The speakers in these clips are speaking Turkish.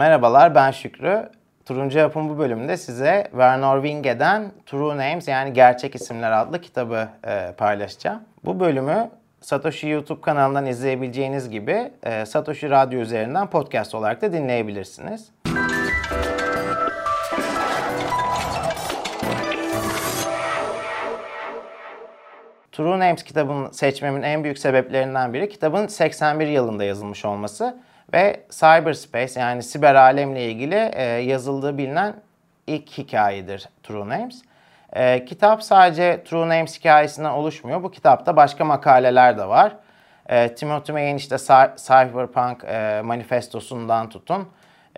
Merhabalar ben Şükrü. Turuncu Yapım bu bölümünde size Werner Winge'den True Names yani Gerçek İsimler adlı kitabı e, paylaşacağım. Bu bölümü Satoshi YouTube kanalından izleyebileceğiniz gibi e, Satoshi Radyo üzerinden podcast olarak da dinleyebilirsiniz. True Names kitabını seçmemin en büyük sebeplerinden biri kitabın 81 yılında yazılmış olması ve cyberspace yani siber alemle ilgili e, yazıldığı bilinen ilk hikayedir True Names. E, kitap sadece True Names hikayesinden oluşmuyor. Bu kitapta başka makaleler de var. E, Timothy May'in işte Cyberpunk e, manifestosundan tutun.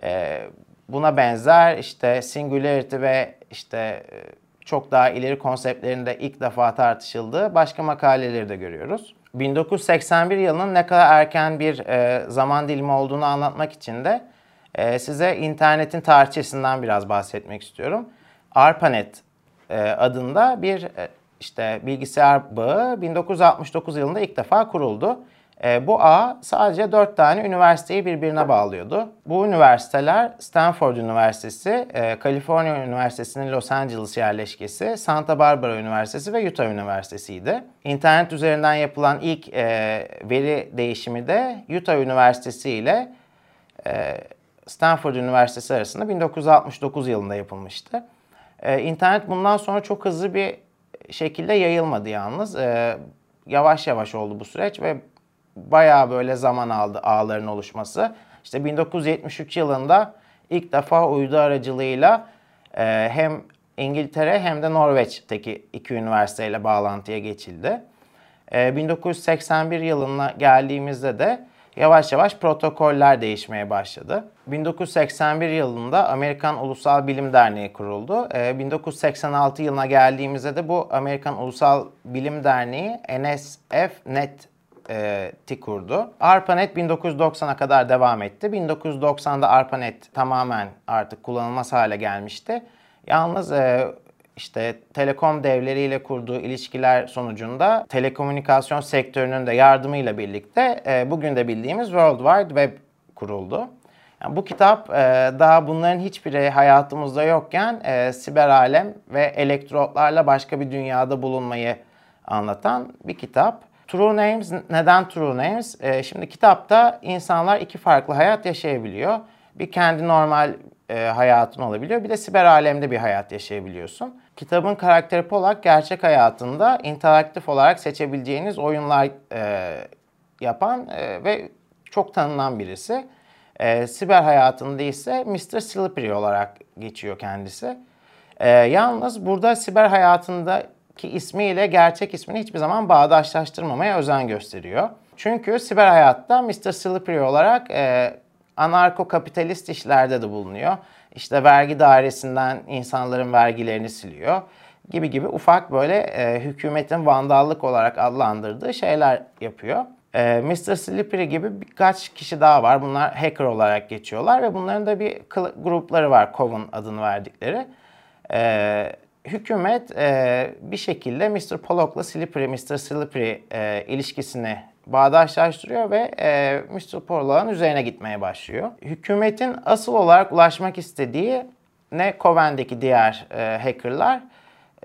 E, buna benzer işte Singularity ve işte e, çok daha ileri konseptlerinde ilk defa tartışıldığı başka makaleleri de görüyoruz. 1981 yılının ne kadar erken bir e, zaman dilimi olduğunu anlatmak için de e, size internetin tarihçesinden biraz bahsetmek istiyorum. ARPANET e, adında bir e, işte bilgisayar bağı 1969 yılında ilk defa kuruldu. E, bu ağ sadece 4 tane üniversiteyi birbirine bağlıyordu. Bu üniversiteler Stanford Üniversitesi, e, Kaliforniya Üniversitesi'nin Los Angeles yerleşkesi, Santa Barbara Üniversitesi ve Utah Üniversitesi'ydi. İnternet üzerinden yapılan ilk e, veri değişimi de Utah Üniversitesi ile e, Stanford Üniversitesi arasında 1969 yılında yapılmıştı. E, internet bundan sonra çok hızlı bir şekilde yayılmadı yalnız. Yavaş yavaş oldu bu süreç ve bayağı böyle zaman aldı ağların oluşması. İşte 1973 yılında ilk defa uydu aracılığıyla e, hem İngiltere hem de Norveç'teki iki üniversiteyle bağlantıya geçildi. E, 1981 yılına geldiğimizde de yavaş yavaş protokoller değişmeye başladı. 1981 yılında Amerikan Ulusal Bilim Derneği kuruldu. E, 1986 yılına geldiğimizde de bu Amerikan Ulusal Bilim Derneği NSF-NET e, kurdu. ARPANET 1990'a kadar devam etti. 1990'da ARPANET tamamen artık kullanılmaz hale gelmişti. Yalnız e, işte telekom devleriyle kurduğu ilişkiler sonucunda telekomünikasyon sektörünün de yardımıyla birlikte e, bugün de bildiğimiz World Wide Web kuruldu. Yani bu kitap e, daha bunların hiçbiri hayatımızda yokken e, siber alem ve elektrotlarla başka bir dünyada bulunmayı anlatan bir kitap. True Names neden True Names? Ee, şimdi kitapta insanlar iki farklı hayat yaşayabiliyor. Bir kendi normal e, hayatın olabiliyor. Bir de siber alemde bir hayat yaşayabiliyorsun. Kitabın karakteri Polak gerçek hayatında interaktif olarak seçebileceğiniz oyunlar e, yapan e, ve çok tanınan birisi. E, siber hayatında ise Mr. Slippery olarak geçiyor kendisi. E, yalnız burada siber hayatında ki ismiyle gerçek ismini hiçbir zaman bağdaşlaştırmamaya özen gösteriyor. Çünkü siber hayatta Mr. Slippery olarak e, anarko-kapitalist işlerde de bulunuyor. İşte vergi dairesinden insanların vergilerini siliyor gibi gibi ufak böyle e, hükümetin vandallık olarak adlandırdığı şeyler yapıyor. E, Mr. Slippery gibi birkaç kişi daha var. Bunlar hacker olarak geçiyorlar ve bunların da bir grupları var. Coven adını verdikleri. E, hükümet e, bir şekilde Mr. Pollock'la Slippery, Mr. Slippery e, ilişkisini bağdaşlaştırıyor ve e, Mr. Pollock'un üzerine gitmeye başlıyor. Hükümetin asıl olarak ulaşmak istediği ne Coven'deki diğer e, hackerlar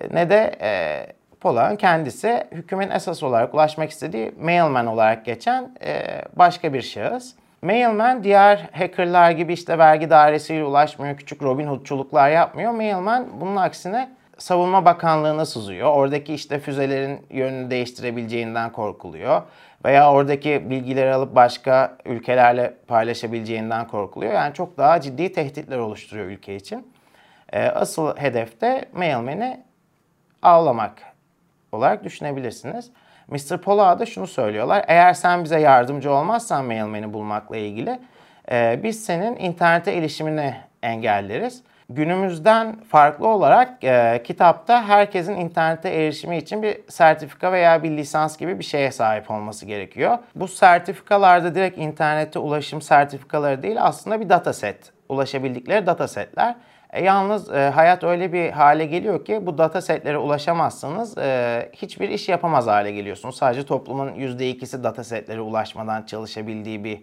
e, ne de e, Pollock'un kendisi hükümetin esas olarak ulaşmak istediği mailman olarak geçen e, başka bir şahıs. Mailman diğer hackerlar gibi işte vergi dairesiyle ulaşmıyor, küçük Robin Hood'çuluklar yapmıyor. Mailman bunun aksine Savunma Bakanlığı'na sızıyor. Oradaki işte füzelerin yönünü değiştirebileceğinden korkuluyor. Veya oradaki bilgileri alıp başka ülkelerle paylaşabileceğinden korkuluyor. Yani çok daha ciddi tehditler oluşturuyor ülke için. Ee, asıl hedef de mailman'i avlamak olarak düşünebilirsiniz. Mr. Pollard'a şunu söylüyorlar. Eğer sen bize yardımcı olmazsan mailman'i bulmakla ilgili e, biz senin internete erişimini engelleriz günümüzden farklı olarak e, kitapta herkesin internete erişimi için bir sertifika veya bir lisans gibi bir şeye sahip olması gerekiyor. Bu sertifikalarda direkt internete ulaşım sertifikaları değil aslında bir dataset. Ulaşabildikleri datasetler. E, yalnız e, hayat öyle bir hale geliyor ki bu datasetlere ulaşamazsanız e, hiçbir iş yapamaz hale geliyorsunuz. Sadece toplumun %2'si datasetlere ulaşmadan çalışabildiği bir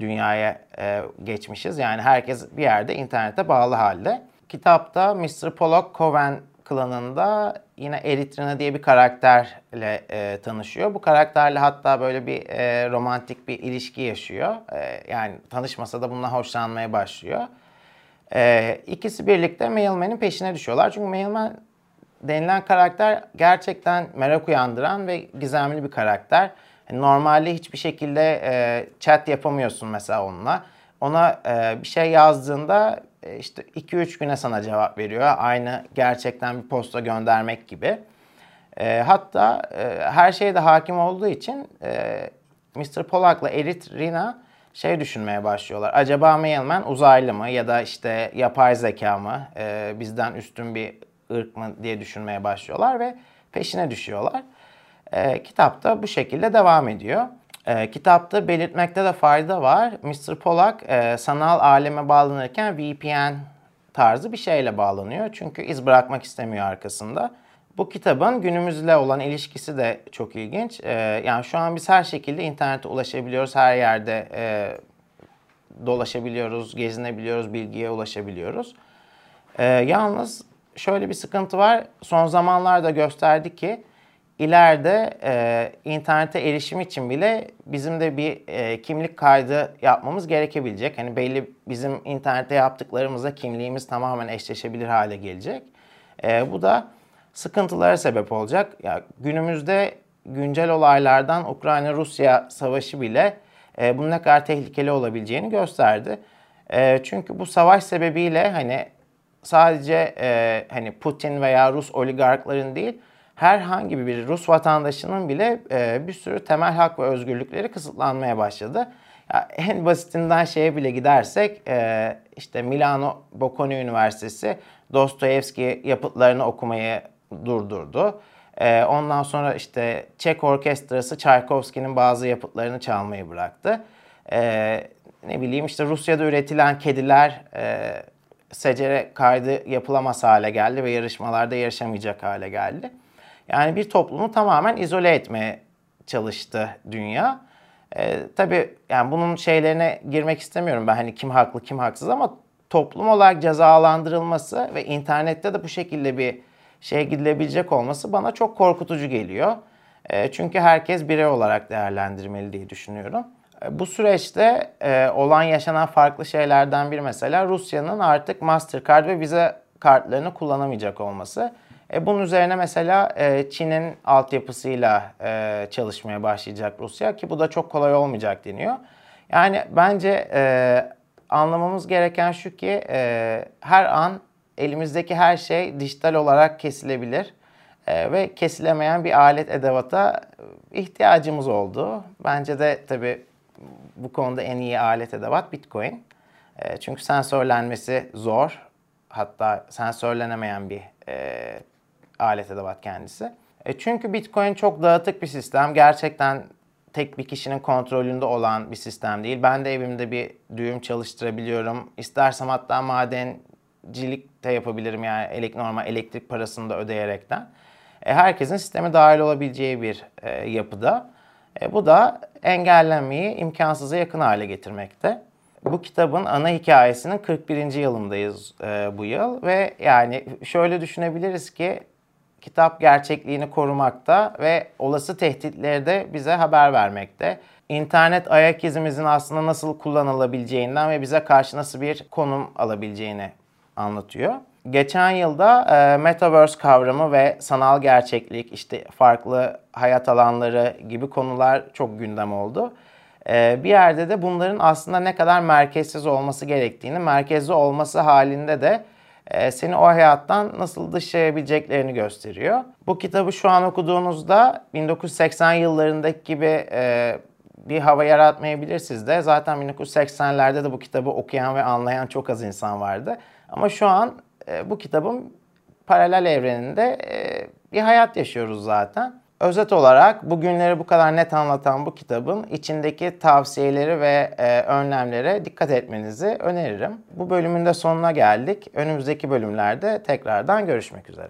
dünyaya e, geçmişiz. Yani herkes bir yerde internete bağlı halde. Kitapta Mr. Pollock Coven klanında yine Eritrina diye bir karakterle e, tanışıyor. Bu karakterle hatta böyle bir e, romantik bir ilişki yaşıyor. E, yani tanışmasa da bununla hoşlanmaya başlıyor. E, ikisi birlikte Mailman'in peşine düşüyorlar. Çünkü Mailman denilen karakter gerçekten merak uyandıran ve gizemli bir karakter. Normalde hiçbir şekilde e, chat yapamıyorsun mesela onunla. Ona e, bir şey yazdığında e, işte 2-3 güne sana cevap veriyor. Aynı gerçekten bir posta göndermek gibi. E, hatta e, her şeye de hakim olduğu için e, Mr. Polak'la Erit Rina şey düşünmeye başlıyorlar. Acaba Mailman uzaylı mı ya da işte yapay zeka mı, e, bizden üstün bir ırk mı diye düşünmeye başlıyorlar ve peşine düşüyorlar. E, kitap da bu şekilde devam ediyor. E, kitapta belirtmekte de fayda var. Mr. Pollack e, sanal aleme bağlanırken VPN tarzı bir şeyle bağlanıyor. Çünkü iz bırakmak istemiyor arkasında. Bu kitabın günümüzle olan ilişkisi de çok ilginç. E, yani şu an biz her şekilde internete ulaşabiliyoruz. Her yerde e, dolaşabiliyoruz, gezinebiliyoruz, bilgiye ulaşabiliyoruz. E, yalnız şöyle bir sıkıntı var. Son zamanlarda gösterdi ki ileride e, internete erişim için bile bizim de bir e, kimlik kaydı yapmamız gerekebilecek. Hani belli bizim internette yaptıklarımızla kimliğimiz tamamen eşleşebilir hale gelecek. E, bu da sıkıntılara sebep olacak. Ya günümüzde güncel olaylardan Ukrayna-Rusya savaşı bile e, bunun ne kadar tehlikeli olabileceğini gösterdi. E, çünkü bu savaş sebebiyle hani sadece e, hani Putin veya Rus oligarkların değil herhangi bir Rus vatandaşının bile e, bir sürü temel hak ve özgürlükleri kısıtlanmaya başladı. Ya en basitinden şeye bile gidersek e, işte Milano Bocconi Üniversitesi Dostoyevski yapıtlarını okumayı durdurdu. E, ondan sonra işte Çek Orkestrası Tchaikovsky'nin bazı yapıtlarını çalmayı bıraktı. Ne bileyim işte Rusya'da üretilen kediler e, secere kaydı yapılamaz hale geldi ve yarışmalarda yarışamayacak hale geldi. Yani bir toplumu tamamen izole etmeye çalıştı dünya. Ee, tabii yani bunun şeylerine girmek istemiyorum ben hani kim haklı kim haksız ama toplum olarak cezalandırılması ve internette de bu şekilde bir şeye gidilebilecek olması bana çok korkutucu geliyor. E, çünkü herkes birey olarak değerlendirmeli diye düşünüyorum. E, bu süreçte e, olan yaşanan farklı şeylerden bir mesela Rusya'nın artık Mastercard ve Visa kartlarını kullanamayacak olması. E, bunun üzerine mesela e, Çin'in altyapısıyla e, çalışmaya başlayacak Rusya ki bu da çok kolay olmayacak deniyor. Yani bence e, anlamamız gereken şu ki e, her an elimizdeki her şey dijital olarak kesilebilir e, ve kesilemeyen bir alet edevata ihtiyacımız oldu. Bence de tabii bu konuda en iyi alet edevat Bitcoin. E, çünkü sensörlenmesi zor. Hatta sensörlenemeyen bir e, alet edevat kendisi. E çünkü Bitcoin çok dağıtık bir sistem. Gerçekten tek bir kişinin kontrolünde olan bir sistem değil. Ben de evimde bir düğüm çalıştırabiliyorum. İstersem hatta madencilik de yapabilirim yani normal elektrik parasını da ödeyerekten. E, herkesin sisteme dahil olabileceği bir e, yapıda. E, bu da engellenmeyi imkansıza yakın hale getirmekte. Bu kitabın ana hikayesinin 41. yılındayız e, bu yıl ve yani şöyle düşünebiliriz ki kitap gerçekliğini korumakta ve olası tehditleri de bize haber vermekte. İnternet ayak izimizin aslında nasıl kullanılabileceğinden ve bize karşı nasıl bir konum alabileceğini anlatıyor. Geçen yılda e, Metaverse kavramı ve sanal gerçeklik, işte farklı hayat alanları gibi konular çok gündem oldu. E, bir yerde de bunların aslında ne kadar merkezsiz olması gerektiğini, merkezli olması halinde de seni o hayattan nasıl dışlayabileceklerini gösteriyor. Bu kitabı şu an okuduğunuzda 1980 yıllarındaki gibi e, bir hava yaratmayabilir sizde. Zaten 1980'lerde de bu kitabı okuyan ve anlayan çok az insan vardı. Ama şu an e, bu kitabın paralel evreninde bir hayat yaşıyoruz zaten. Özet olarak bugünleri bu kadar net anlatan bu kitabın içindeki tavsiyeleri ve e, önlemlere dikkat etmenizi öneririm. Bu bölümün de sonuna geldik. Önümüzdeki bölümlerde tekrardan görüşmek üzere.